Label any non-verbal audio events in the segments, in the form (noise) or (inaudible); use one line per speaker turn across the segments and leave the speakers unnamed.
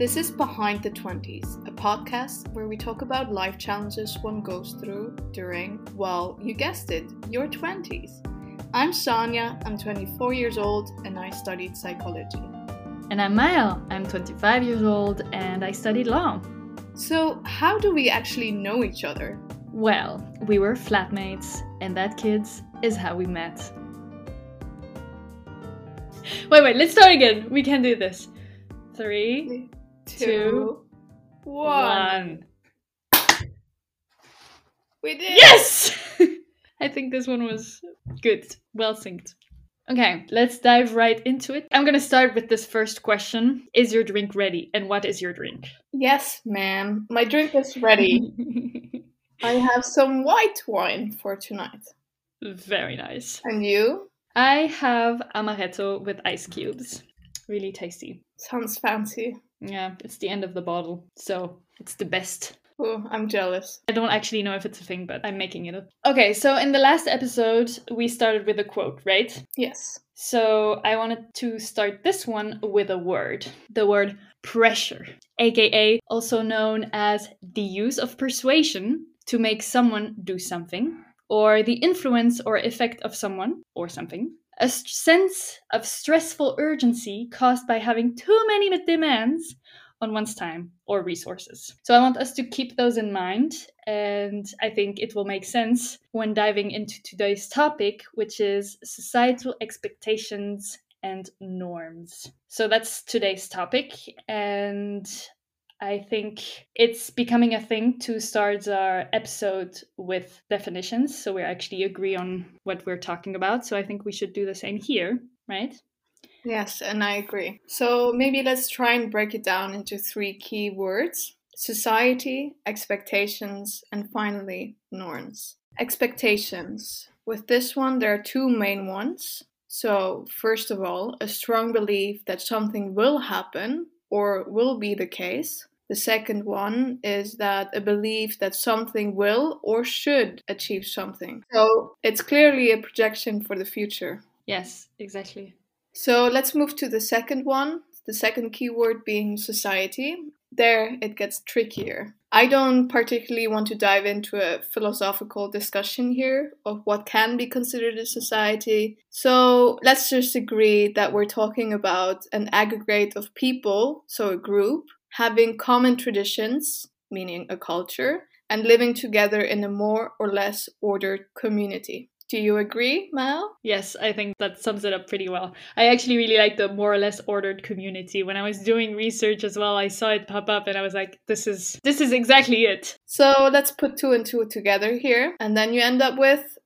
This is Behind the 20s, a podcast where we talk about life challenges one goes through during, well, you guessed it, your 20s. I'm Sonia, I'm 24 years old, and I studied psychology.
And I'm Maya, I'm 25 years old, and I studied law.
So, how do we actually know each other?
Well, we were flatmates, and that, kids, is how we met. Wait, wait, let's start again. We can do this. Three,
Two, one. We did.
Yes! (laughs) I think this one was good. Well synced. Okay, let's dive right into it. I'm gonna start with this first question Is your drink ready? And what is your drink?
Yes, ma'am. My drink is ready. (laughs) I have some white wine for tonight.
Very nice.
And you?
I have amaretto with ice cubes. Really tasty.
Sounds fancy.
Yeah, it's the end of the bottle, so it's the best.
Oh, I'm jealous.
I don't actually know if it's a thing, but I'm making it up. Okay, so in the last episode, we started with a quote, right?
Yes.
So I wanted to start this one with a word the word pressure, aka also known as the use of persuasion to make someone do something, or the influence or effect of someone or something. A sense of stressful urgency caused by having too many demands on one's time or resources. So I want us to keep those in mind, and I think it will make sense when diving into today's topic, which is societal expectations and norms. So that's today's topic, and I think it's becoming a thing to start our episode with definitions, so we actually agree on what we're talking about. So I think we should do the same here, right?
Yes, and I agree. So maybe let's try and break it down into three key words society, expectations, and finally, norms. Expectations. With this one, there are two main ones. So, first of all, a strong belief that something will happen or will be the case. The second one is that a belief that something will or should achieve something. So, it's clearly a projection for the future.
Yes, exactly.
So let's move to the second one, the second keyword being society. There it gets trickier. I don't particularly want to dive into a philosophical discussion here of what can be considered a society. So let's just agree that we're talking about an aggregate of people, so a group, having common traditions, meaning a culture, and living together in a more or less ordered community. Do you agree, Mal?
Yes, I think that sums it up pretty well. I actually really like the more or less ordered community. When I was doing research as well, I saw it pop up and I was like, this is this is exactly it.
So let's put two and two together here, and then you end up with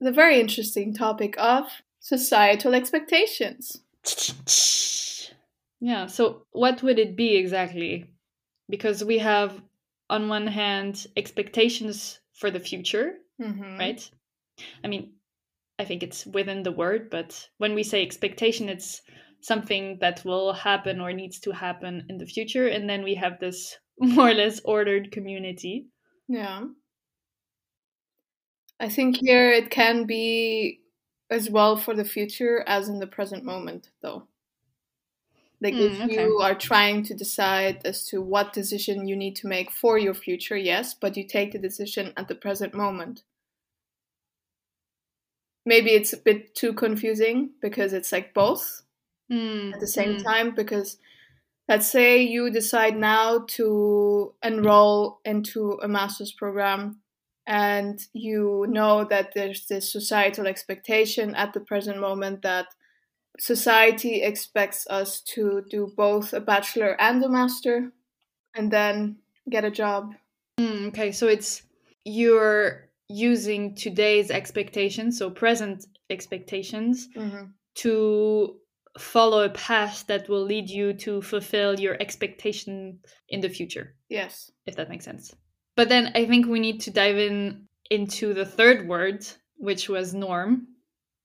the very interesting topic of societal expectations. (laughs)
Yeah, so what would it be exactly? Because we have on one hand expectations for the future,
Mhm.
right? I mean, I think it's within the word, but when we say expectation, it's something that will happen or needs to happen in the future. And then we have this (laughs) more or less ordered community.
Yeah. I think here it can be as well for the future as in the present moment, though. Like if
Mm, okay.
you are trying to decide as to what decision you need to make for your future, yes, but you take the decision at the present moment. Maybe it's a bit too confusing because it's like both
Mm,
at the same
mm,
time because let's say you decide now to enroll into a master's program and you know that there's this societal expectation at the present moment that society expects us to do both a bachelor and a master and then get a job
mm, okay, so it's you're using today's expectations, so present expectations, to follow a path that will lead you to fulfill your expectation in the future.
yes
if that makes sense. But then I think we need to dive in into the third word, which was norm.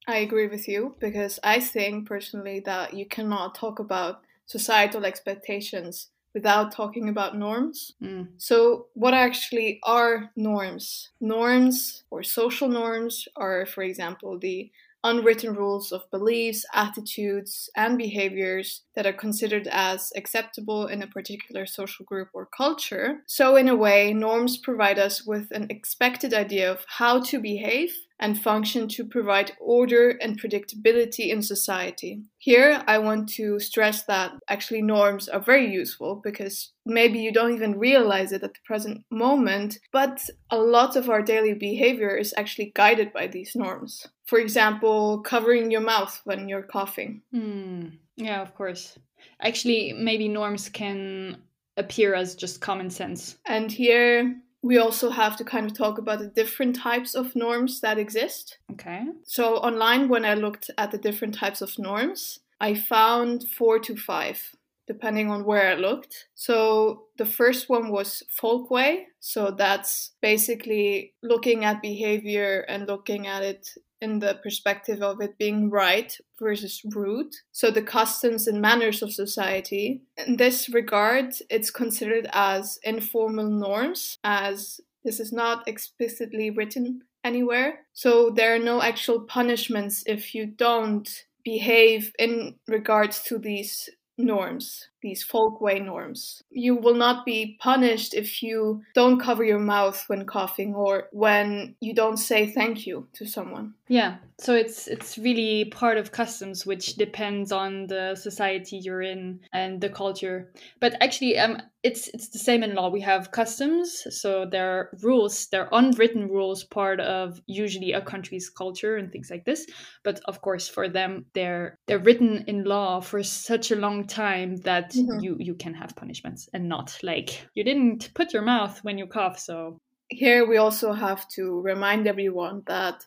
I agree with you because I think personally that you cannot talk about societal expectations without talking about norms.
Mm.
So, what actually are norms? Norms or social norms are, for example, the unwritten rules of beliefs, attitudes, and behaviors that are considered as acceptable in a particular social group or culture. So, in a way, norms provide us with an expected idea of how to behave and function to provide order and predictability in society. Here, I want to stress that actually norms are very useful because maybe you don't even realize it at the present moment, but a lot of our daily behavior is actually guided by these norms. For example, covering your mouth when you're coughing.
Hmm. Yeah, of course. Actually, maybe norms can appear as just common sense.
And here, we also have to kind of talk about the different types of norms that exist.
Okay.
So, online, when I looked at the different types of norms, I found four to five, depending on where I looked. So, the first one was folkway. So, that's basically looking at behavior and looking at it in the perspective of it being right versus rude. So, the customs and manners of society. In this regard, it's considered as informal norms, as this is not explicitly written anywhere. So, there are no actual punishments if you don't behave in regards to these norms, these folkway norms. You will not be punished if you don't cover your mouth when coughing or when you don't say thank you to someone.
Yeah, so it's it's really part of customs which depends on the society you're in and the culture. But actually um it's it's the same in law. We have customs, so there are rules, there are unwritten rules part of usually a country's culture and things like this. But of course for them they're they're written in law for such a long time that
Mhm.
you you can have punishments and not like you didn't put your mouth when you cough, so
Here we also have to remind everyone that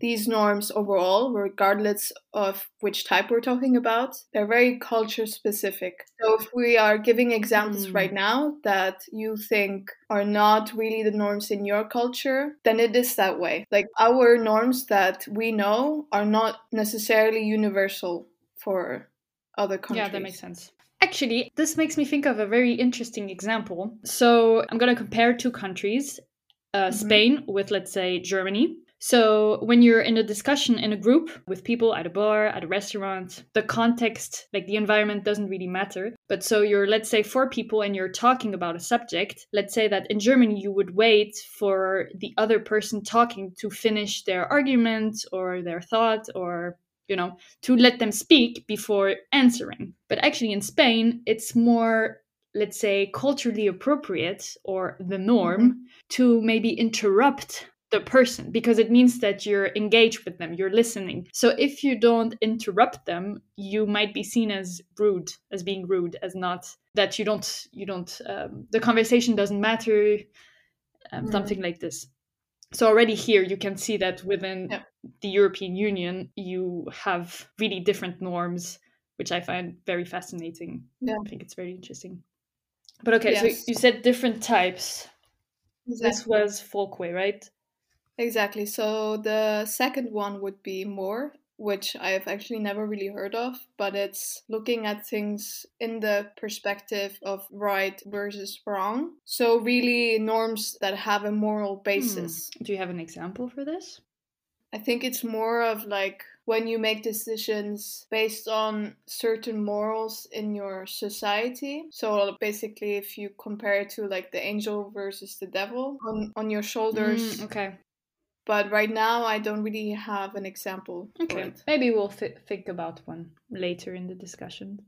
these norms overall, regardless of which type we're talking about, they're very culture specific. So if we are giving examples
Mm.
right now that you think are not really the norms in your culture, then it is that way. Like our norms that we know are not necessarily universal for other countries.
Yeah, that makes sense. Actually, this makes me think of a very interesting example. So I'm going to compare two countries uh,
Mhm.
Spain with, let's say, Germany. So when you're in a discussion in a group with people at a bar, at a restaurant, the context, like the environment doesn't really matter. But so you're, let's say, four people and you're talking about a subject. Let's say that in Germany, you would wait for the other person talking to finish their argument or their thought or you know, to let them speak before answering. But actually, in Spain, it's more, let's say, culturally appropriate or the norm to maybe interrupt the person because it means that you're engaged with them, you're listening. So if you don't interrupt them, you might be seen as rude, as being rude, as not that you don't, you don't, um, the conversation doesn't matter, um,
Mhm.
something like this. So already here you can see that within
Yeah.
The European Union you have really different norms, which I find very fascinating.
Yeah.
I think it's very interesting. But okay,
Yes.
so you said different types. This
Exactly.
was folkway, right?
Exactly. So the second one would be more, which I've actually never really heard of, but it's looking at things in the perspective of right versus wrong. So really norms that have a moral hmm. basis.
Do you have an example for this?
I think it's more of like when you make decisions based on certain morals in your society. So basically if you compare it to like the angel versus the devil on, on your shoulders.
Mm, okay.
But right now, I don't really have an example.
Okay. Maybe we'll th- think about one later in the discussion.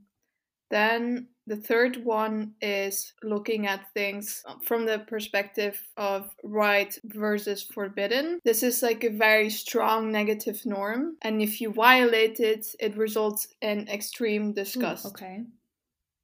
Then the third one is looking at things from the perspective of right versus forbidden. This is like a very strong negative norm, and if you violate it, it results in extreme disgust.
Mm, okay.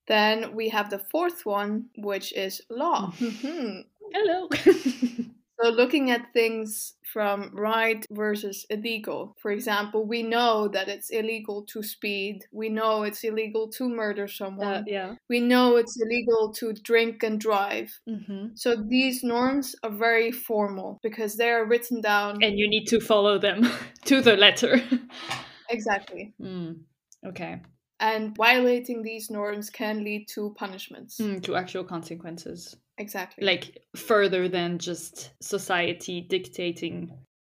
Then we have the fourth one, which is law. (laughs)
Hello. (laughs)
So, looking at things from right versus illegal. For example, we know that it's illegal to speed. We know it's illegal to murder someone.
uh, yeah.
We know it's illegal to drink and drive.
hmm
So, these norms are very formal because they are written down.
And you need to follow them (laughs) to the letter. (laughs)
exactly.
Mm, okay.
And violating these norms can lead to punishments.
Mm, to actual consequences.
Exactly.
Like further than just society dictating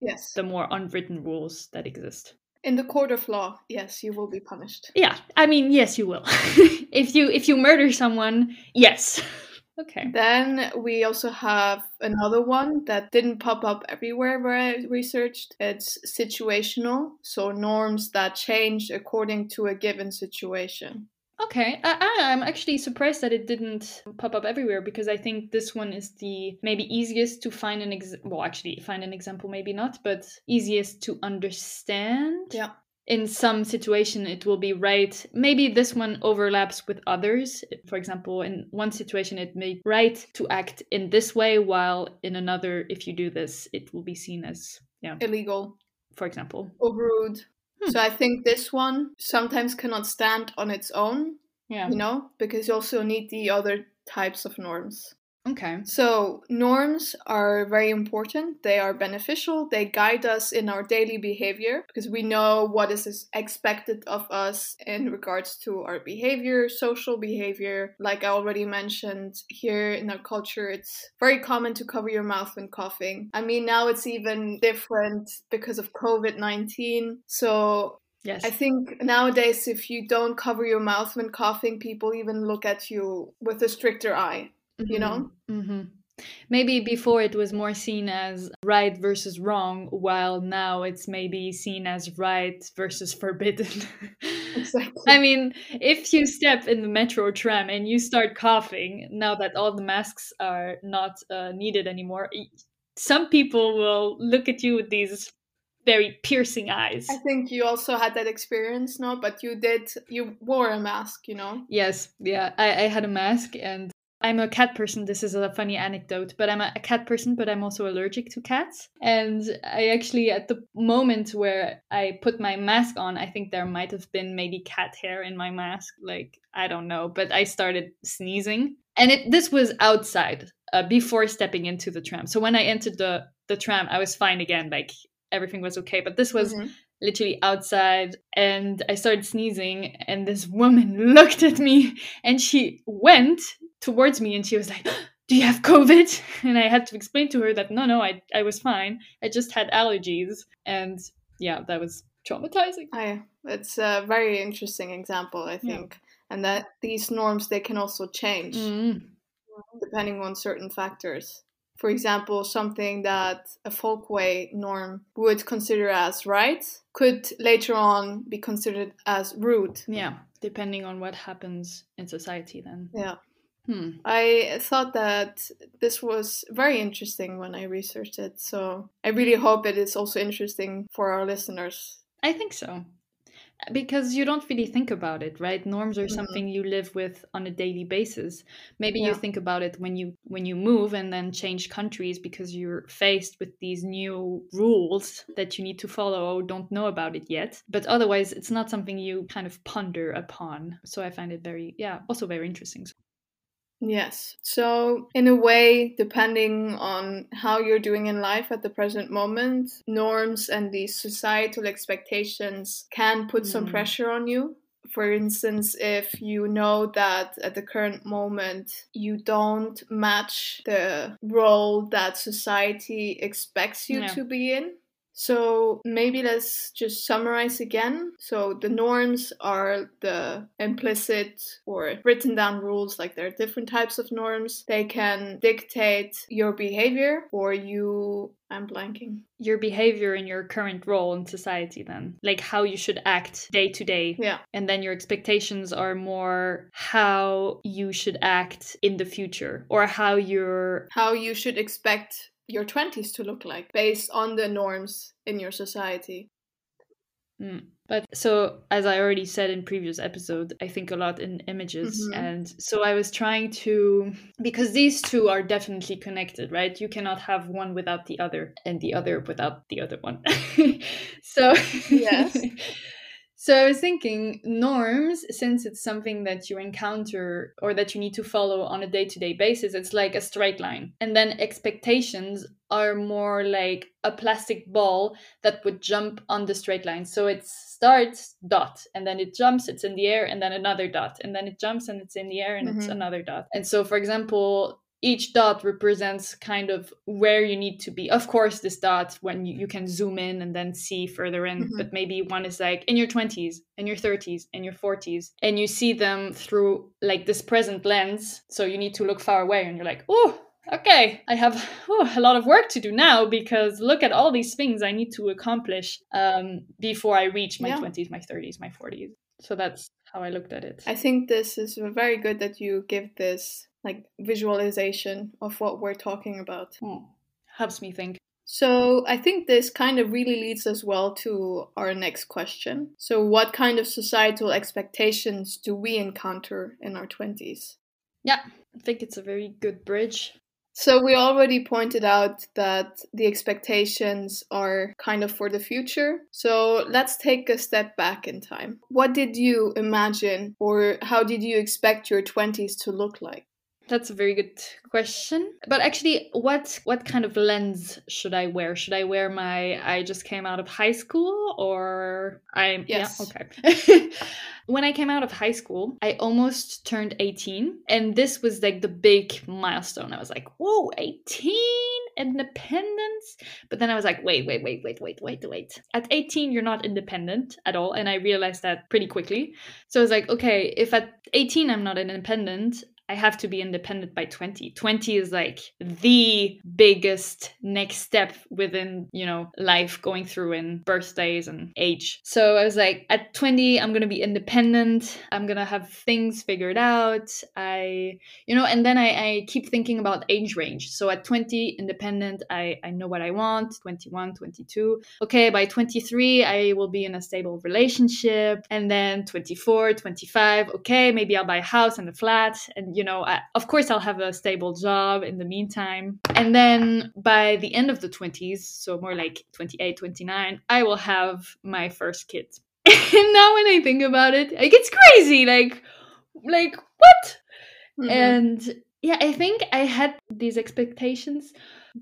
yes.
the more unwritten rules that exist.
In the court of law, yes, you will be punished.
Yeah, I mean, yes, you will. (laughs) if you if you murder someone, yes. (laughs) Okay.
Then we also have another one that didn't pop up everywhere where I researched. It's situational, so norms that change according to a given situation.
Okay, I, I'm actually surprised that it didn't pop up everywhere because I think this one is the maybe easiest to find an ex. Well, actually, find an example, maybe not, but easiest to understand.
Yeah.
In some situation it will be right maybe this one overlaps with others. For example in one situation it may be right to act in this way while in another if you do this it will be seen as yeah.
Illegal.
For example.
Or rude hmm. so i think this one sometimes cannot stand on its own
yeah
you know because you also need the other types of norms
Okay.
So, norms are very important. They are beneficial. They guide us in our daily behavior because we know what is expected of us in regards to our behavior, social behavior. Like I already mentioned, here in our culture, it's very common to cover your mouth when coughing. I mean, now it's even different because of COVID 19. So,
Yes.
I think nowadays, if you don't cover your mouth when coughing, people even look at you with a stricter eye mm-hmm. you know?
Mm-hmm. Maybe before it was more seen as right versus wrong, while now it's maybe seen as right versus forbidden. (laughs)
exactly.
I mean, if you step in the metro tram and you start coughing, now that all the masks are not uh, needed anymore, some people will look at you with these very piercing eyes.
I think you also had that experience, no? But you did, you wore a mask, you know?
Yes, yeah. I, I had a mask and I'm a cat person. This is a funny anecdote, but I'm a, a, cat person, but I'm also allergic to cats. And I actually, at the moment where I put my mask on, I think there might have been maybe cat hair in my mask. Like, I don't know, but I started sneezing. And it, this was outside uh, before stepping into the tram. So when I entered the, the tram, I was fine again. Like, everything was okay. But this was. Mm-hmm literally outside and I started sneezing and this woman (laughs) looked at me and she went towards me and she was like, (gasps) Do you have COVID? (laughs) And I had to explain to her that no, no, I, I was fine. I just had allergies. And yeah, that was traumatizing.
I, it's a very interesting example, I think. Yeah. And that these norms, they can also change
mm.
depending on certain factors. For example, something that a folkway norm would consider as right could later on be considered as rude.
Yeah, depending on what happens in society, then.
Yeah.
Hmm.
I thought that this was very interesting when I researched it, so I really hope it is also interesting for our listeners.
I think so because you don't really think about it right norms are mm-hmm. something you live with on a daily basis maybe yeah. you think about it when you when you move and then change countries because you're faced with these new rules that you need to follow or don't know about it yet but otherwise it's not something you kind of ponder upon so i find it very yeah also very interesting
Yes. So, in a way, depending on how you're doing in life at the present moment, norms and these societal expectations can put mm. some pressure on you. For instance, if you know that at the current moment you don't match the role that society expects you yeah. to be in, so maybe let's just summarize again. So the norms are the implicit or written down rules, like there are different types of norms. They can dictate your behavior or you I'm blanking.
Your behavior in your current role in society, then. Like how you should act day to day.
Yeah.
And then your expectations are more how you should act in the future or how you're.
How you should expect your 20s to look like based on the norms in your society.
Mm. But so, as I already said in previous episode, I think a lot in images, mm-hmm. and so I was trying to because these two are definitely connected, right? You cannot have one without the other, and the other without the other one. (laughs) so
yes. (laughs)
So I was thinking norms, since it's something that you encounter or that you need to follow on a day to day basis, it's like a straight line. And then expectations are more like a plastic ball that would jump on the straight line. So it starts dot and then it jumps, it's in the air, and then another dot, and then it jumps and it's in the air and mm-hmm. it's another dot. And so, for example, each dot represents kind of where you need to be. Of course, this dot, when you, you can zoom in and then see further in,
Mhm.
but maybe one is like in your 20s, in your 30s, in your 40s, and you see them through like this present lens. So you need to look far away and you're like, oh, okay, I have whew, a lot of work to do now because look at all these things I need to accomplish um, before I reach my
Yeah.
20s, my 30s, my 40s. So that's how I looked at it.
I think this is very good that you give this like visualization of what we're talking about.
Hmm. Helps me think.
So I think this kind of really leads us well to our next question. So what kind of societal expectations do we encounter in our 20s?
Yeah, I think it's a very good bridge.
So we already pointed out that the expectations are kind of for the future. So let's take a step back in time. What did you imagine or how did you expect your 20s to look like?
That's a very good question. But actually, what what kind of lens should I wear? Should I wear my I just came out of high school or I'm
Yes.
yeah, okay. (laughs) when I came out of high school, I almost turned 18 and this was like the big milestone. I was like, "Whoa, 18 independence." But then I was like, "Wait, wait, wait, wait, wait, wait, wait. At 18 you're not independent at all." And I realized that pretty quickly. So I was like, "Okay, if at 18 I'm not independent, I have to be independent by 20. 20 is like the biggest next step within, you know, life going through in birthdays and age. So I was like, at 20, I'm going to be independent. I'm going to have things figured out. I, you know, and then I, I keep thinking about age range. So at 20, independent, I, I know what I want. 21, 22. Okay, by 23, I will be in a stable relationship. And then 24, 25, okay, maybe I'll buy a house and a flat. And, you know, I, of course, I'll have a stable job in the meantime. And then by the end of the 20s, so more like 28, 29, I will have my first kid. (laughs) and now when I think about it, like it's crazy. Like, like what?
Mhm.
And yeah, I think I had these expectations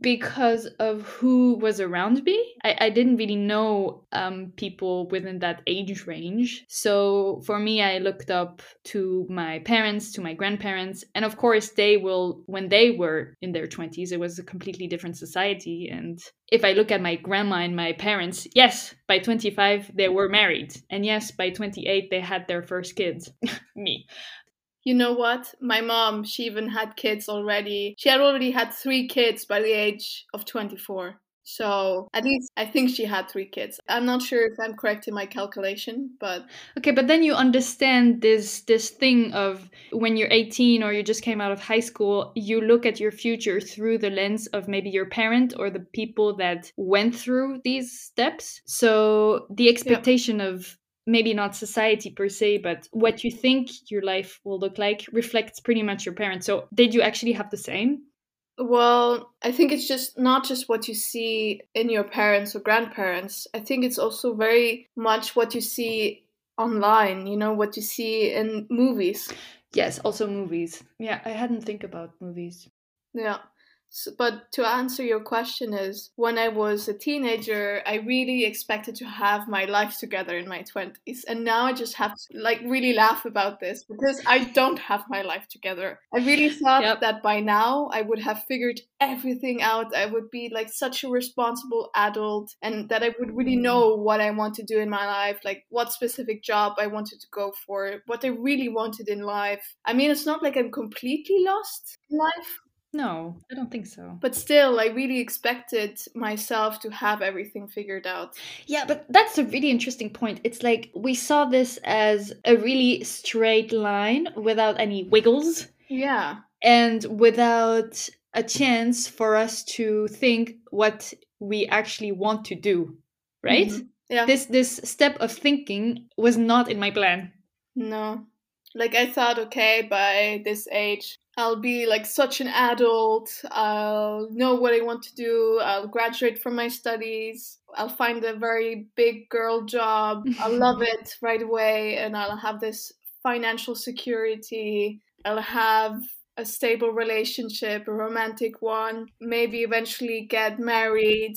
because of who was around me. I, I didn't really know um, people within that age range. So for me, I looked up to my parents, to my grandparents. And of course, they will, when they were in their 20s, it was a completely different society. And if I look at my grandma and my parents, yes, by 25, they were married. And yes, by 28, they had their first kids. (laughs) me.
You know what? My mom, she even had kids already. She had already had three kids by the age of 24. So at least I think she had three kids. I'm not sure if I'm correct in my calculation, but
Okay, but then you understand this this thing of when you're 18 or you just came out of high school, you look at your future through the lens of maybe your parent or the people that went through these steps. So the expectation of maybe not society per se, but what you think your life will look like reflects pretty much your parents. So did you actually have the same?
well, I think it's just not just what you see in your parents or grandparents. I think it's also very much what you see online, you know, what you see in movies.
Yes, also movies. Yeah, I hadn't think about movies.
Yeah. But to answer your question is when I was a teenager, I really expected to have my life together in my 20s. And now I just have to like really laugh about this because I don't have my life together. I really thought
Yep.
that by now I would have figured everything out. I would be like such a responsible adult and that I would really
Mm.
know what I want to do in my life, like what specific job I wanted to go for, what I really wanted in life. I mean, it's not like I'm completely lost in life.
No, I don't think so.
But still, I really expected myself to have everything figured out.
Yeah, but that's a really interesting point. It's like we saw this as a really straight line without any wiggles
Yeah.
and without a chance for us to think what we actually want to do, right?
Mhm. Yeah.
This this step of thinking was not in my plan.
No. Like, I thought, okay, by this age, I'll be like such an adult. I'll know what I want to do. I'll graduate from my studies. I'll find a very big girl job. I'll love (laughs) it right away. And I'll have this financial security. I'll have a stable relationship, a romantic one. Maybe eventually get married,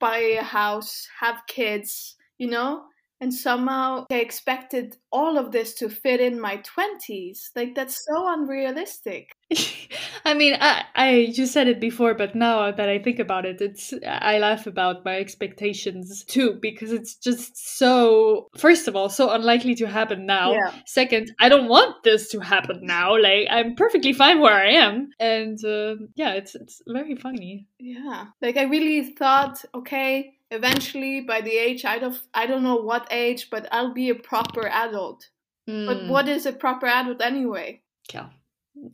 buy a house, have kids, you know? And somehow I expected all of this to fit in my 20s. Like, that's so unrealistic. (laughs)
I mean, I, I you said it before, but now that I think about it, it's I laugh about my expectations too because it's just so. First of all, so unlikely to happen now.
Yeah.
Second, I don't want this to happen now. Like I'm perfectly fine where I am, and uh, yeah, it's it's very funny.
Yeah, like I really thought, okay, eventually by the age I don't I don't know what age, but I'll be a proper adult. But
Mm,
what is a proper adult anyway?
yeah.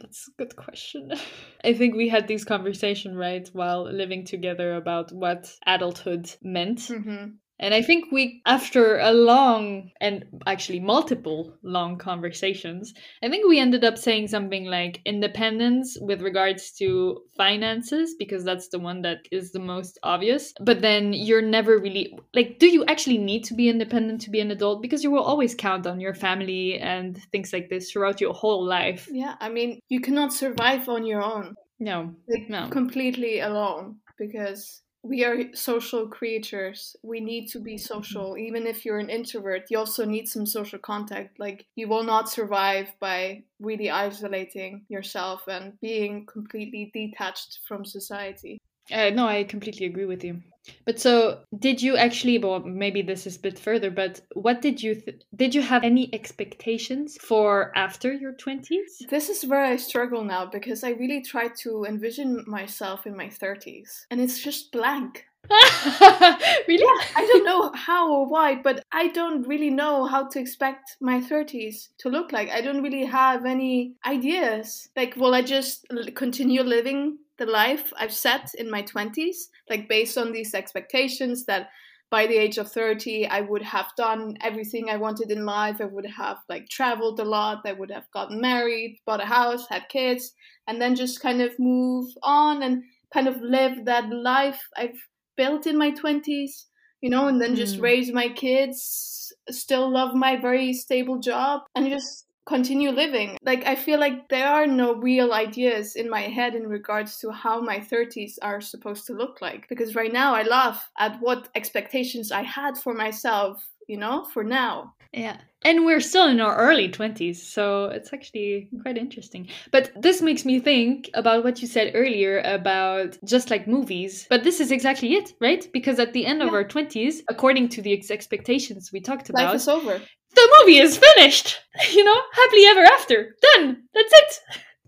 That's a good question. (laughs) I think we had these conversation right while living together about what adulthood meant.
Mm-hmm.
And I think we, after a long and actually multiple long conversations, I think we ended up saying something like independence with regards to finances, because that's the one that is the most obvious. But then you're never really like, do you actually need to be independent to be an adult? Because you will always count on your family and things like this throughout your whole life.
Yeah, I mean, you cannot survive on your own,
No,
like
no.
completely alone, because we are social creatures. We need to be mm-hmm. social. Even if you're an introvert, you also need some social contact. Like, you will not survive by really isolating yourself and being completely detached from society.
Uh, no, I completely agree with you. But so, did you actually? Well, maybe this is a bit further. But what did you th- did you have any expectations for after your twenties?
This is where I struggle now because I really try to envision myself in my 30s and it's just blank. (laughs)
really?
I don't know how or why, but I don't really know how to expect my 30s to look like. I don't really have any ideas. Like, will I just continue living the life I've set in my 20s? Like, based on these expectations that by the age of 30, I would have done everything I wanted in life. I would have like traveled a lot. I would have gotten married, bought a house, had kids, and then just kind of move on and kind of live that life I've built in my 20s, you know, and then just
Mm.
raise my kids, still love my very stable job, and just continue living. Like, I feel like there are no real ideas in my head in regards to how my 30s are supposed to look like. Because right now I laugh at what expectations I had for myself, you know, for now.
Yeah. And we're still in our early 20s, so it's actually quite interesting. But this makes me think about what you said earlier about just like movies. But this is exactly it, right? Because at the end of our 20s, according to the expectations we talked about, Life
is over.
The movie is finished. (laughs) You know, happily ever after. Done. That's it.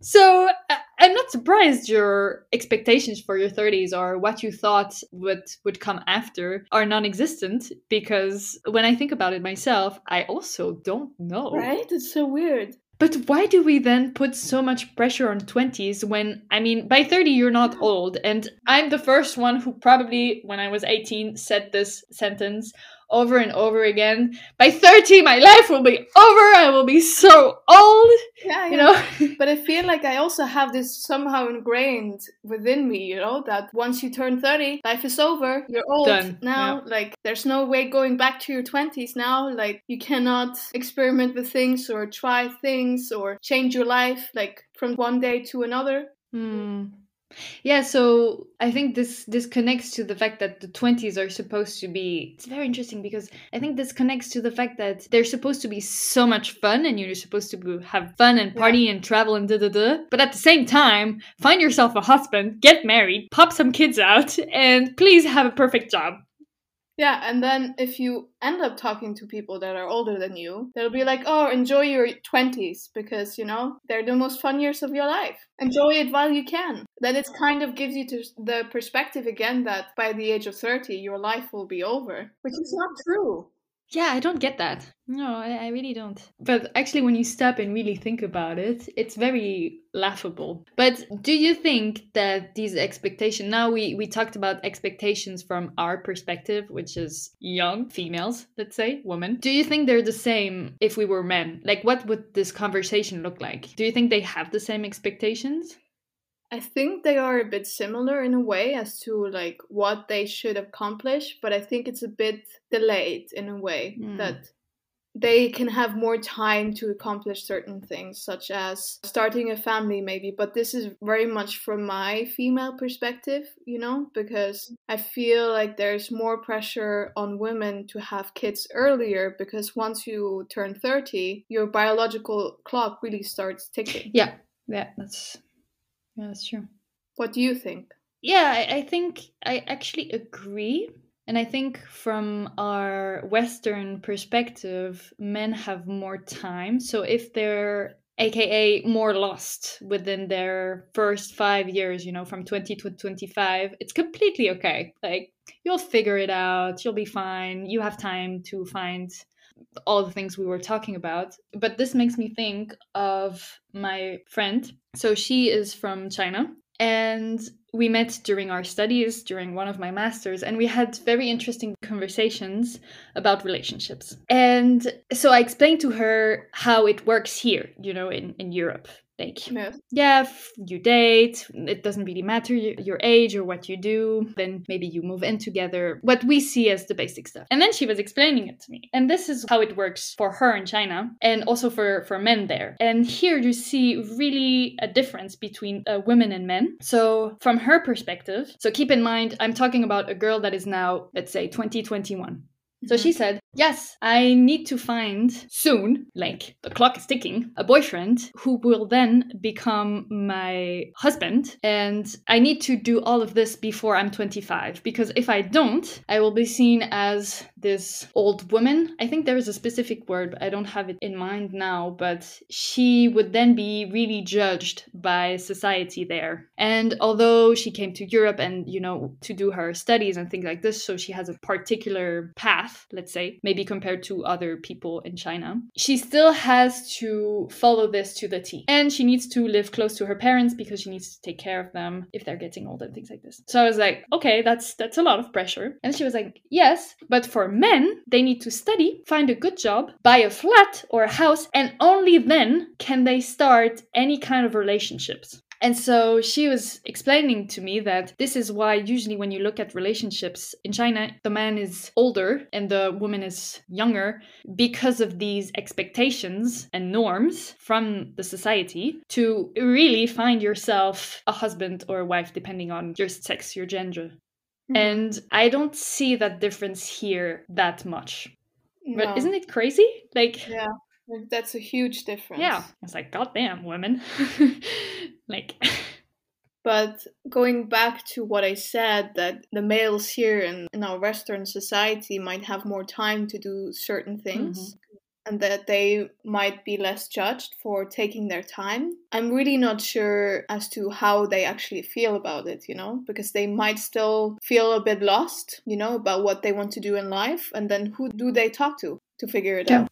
So I- I'm not surprised your expectations for your 30s or what you thought would would come after are non-existent because when I think about it myself, I also don't know.
Right? It's so weird.
But why do we then put so much pressure on 20s when, I mean, by 30 you're not old? And I'm the first one who probably, when I was 18, said this sentence over and over again. By 30, my life will be over. I will be so old,
Yeah,
you know? (laughs)
But I feel like I also have this somehow ingrained within me, you know, that once you turn 30, life is over. You're old
Done,
now. Like, there's no way going back to your 20s now. Like, you cannot experiment with things or try things or change your life, like, from one day to another.
Hmm. Yeah, so I think this this connects to the fact that the 20s are supposed to be it's very interesting because I think this connects to the fact that they're supposed to be so much fun and you're supposed to have fun and
Yeah.
party and travel and da da da. But at the same time, find yourself a husband, get married, pop some kids out, and please have a perfect job.
Yeah, and then if you end up talking to people that are older than you, they'll be like, oh, enjoy your 20s because, you know, they're the most fun years of your life. Enjoy it while you can. Then it kind of gives you the perspective again that by the age of 30, your life will be over, which is not true.
Yeah, I don't get that. No, I, I really don't. But actually, when you stop and really think about it, it's very laughable. But do you think that these expectations, now we, we talked about expectations from our perspective, which is young females, let's say, women. Do you think they're the same if we were men? Like, what would this conversation look like? Do you think they have the same expectations?
I think they are a bit similar in a way as to like what they should accomplish, but I think it's a bit delayed in a way
Mm.
that they can have more time to accomplish certain things, such as starting a family, maybe. But this is very much from my female perspective, you know, because I feel like there's more pressure on women to have kids earlier because once you turn 30, your biological clock really starts ticking.
Yeah, yeah, that's yeah, that's true.
What do you think?
Yeah, I, I think I actually agree. And I think from our Western perspective, men have more time. So if they're aka more lost within their first five years, you know, from 20 to 25, it's completely okay. Like, you'll figure it out, you'll be fine, you have time to find all the things we were talking about. But this makes me think of my friend. So she is from China and we met during our studies during one of my masters and we had very interesting conversations about relationships and so i explained to her how it works here you know in, in europe like
Yeah.
yeah you date it doesn't really matter your age or what you do then maybe you move in together. What we see as the basic stuff. And then she was explaining it to me. And this is how it works for her in china and also for for men there. And here you see really a difference between uh, women and men. So from her perspective so keep in mind i'm talking about a girl that is now let's say 2021 so she said, Yes, I need to find soon, like the clock is ticking, a boyfriend who will then become my husband. And I need to do all of this before I'm 25. Because if I don't, I will be seen as this old woman. I think there is a specific word, but I don't have it in mind now. But she would then be really judged by society there. And although she came to Europe and, you know, to do her studies and things like this, so she has a particular path, let's say, maybe compared to other people in China, she still has to follow this to the T. And she needs to live close to her parents because she needs to take care of them if they're getting old and things like this. So I was like, okay, that's that's a lot of pressure. And she was like, yes, but for men, they need to study, find a good job, buy a flat or a house, and only then can they start any kind of relationships. And so she was explaining to me that this is why, usually, when you look at relationships in China, the man is older and the woman is younger because of these expectations and norms from the society to really find yourself a husband or a wife, depending on your sex, your gender.
Mhm.
And I don't see that difference here that much.
No.
But isn't it crazy? Like,
Yeah, like, that's a huge difference.
yeah. It's like, goddamn, women. (laughs) like,
But going back to what I said, that the males here in, in our Western society might have more time to do certain things mm-hmm. and that they might be less judged for taking their time. I'm really not sure as to how they actually feel about it, you know, because they might still feel a bit lost, you know, about what they want to do in life. And then who do they talk to to figure it
Yeah.
out?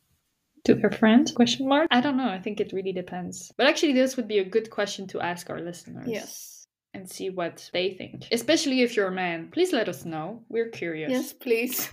To her friend question mark? I don't know. I think it really depends. But actually this would be a good question to ask our listeners
Yes.
and see what they think. Especially if you're a man please let us know. We're curious.
Yes, please.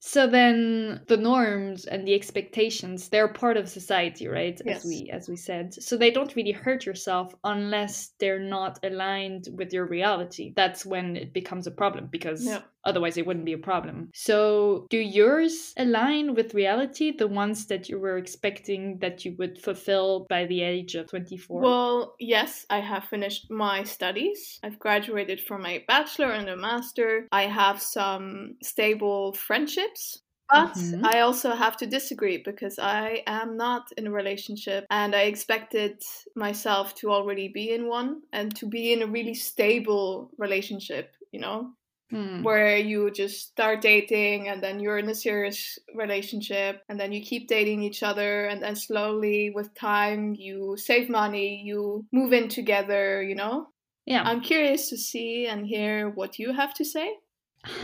so then the norms and the expectations they're part of society right?
Yes.
as we as we said. So they don't really hurt yourself unless they're not aligned with your reality. That's when it becomes a problem because
Yeah.
Otherwise it wouldn't be a problem so do yours align with reality the ones that you were expecting that you would fulfill by the age of 24
Well, yes, I have finished my studies. I've graduated from my bachelor and a master. I have some stable friendships. But
Mhm.
I also have to disagree because I am not in a relationship and I expected myself to already be in one and to be in a really stable relationship, you know,
Hmm.
where you just start dating and then you're in a serious relationship and then you keep dating each other and then slowly with time you save money you move in together you know?
Yeah.
I'm curious to see and hear what you have to say.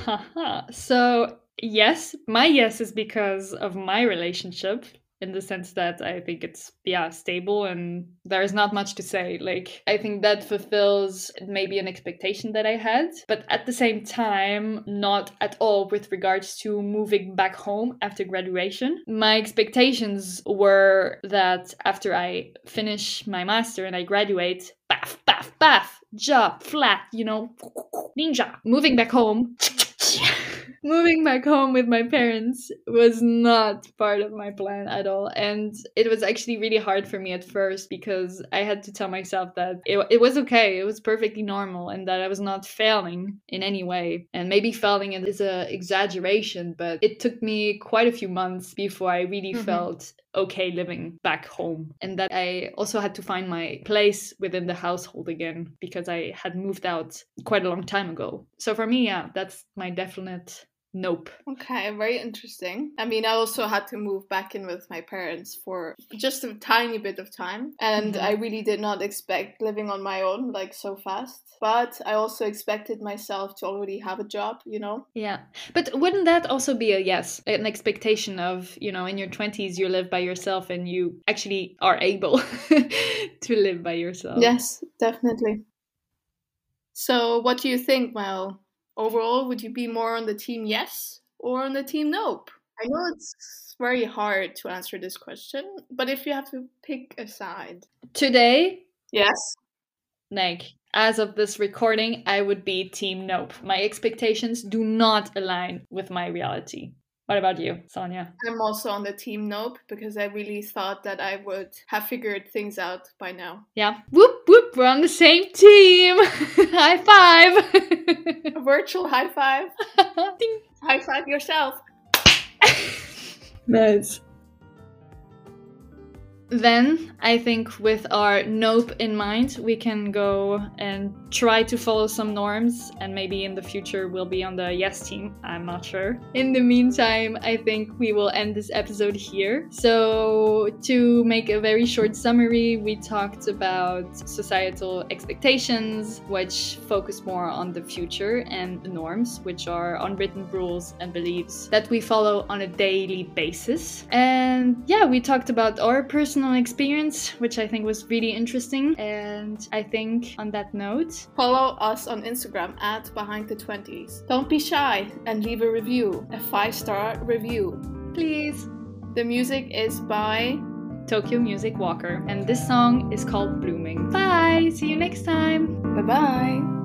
(laughs)
So yes my yes is because of my relationship in the sense that i think it's yeah stable and there's not much to say. Like i think that fulfills maybe an expectation that i had but at the same time not at all with regards to moving back home after graduation. My expectations were that after i finish my master and i graduate baff baff baff job flat you know ninja moving back home moving back home with my parents was not part of my plan at all. And it was actually really hard for me at first because I had to tell myself that it, it was okay, it was perfectly normal, and that I was not failing in any way. And maybe failing is an exaggeration, but it took me quite a few months before I really mm-hmm. felt okay living back home and that I also had to find my place within the household again because I had moved out quite a long time ago. So for me, yeah, that's my definite Nope.
Okay, very interesting. I mean, I also had to move back in with my parents for just a tiny bit of time, and mm-hmm. I really did not expect living on my own like so fast. But I also expected myself to already have a job, you know?
Yeah. But wouldn't that also be a yes, an expectation of, you know, in your 20s you live by yourself and you actually are able (laughs) to live by yourself?
Yes, definitely. So, what do you think, Mel? Overall, would you be more on the team yes or on the team nope? I know it's very hard to answer this question, but if you have to pick a side.
Today?
Yes.
Like, as of this recording, I would be team nope. My expectations do not align with my reality. What about you, Sonia?
I'm also on the team nope because I really thought that I would have figured things out by now.
Yeah. Whoop whoop, we're on the same team. (laughs) high five.
A virtual high five. (laughs) high five yourself.
nice. Then I think with our nope in mind, we can go and try to follow some norms, and maybe in the future we'll be on the yes team. I'm not sure. In the meantime, I think we will end this episode here. So, to make a very short summary, we talked about societal expectations, which focus more on the future, and norms, which are unwritten rules and beliefs that we follow on a daily basis. And yeah, we talked about our personal personal experience, which I think was really interesting. And I think on that note,
follow us on Instagram at Behind the 20s. Don't be shy and leave a review, a five star review.
Please.
The music is by
Tokyo Music Walker, and this song is called Blooming. Bye! See you next time!
Bye bye!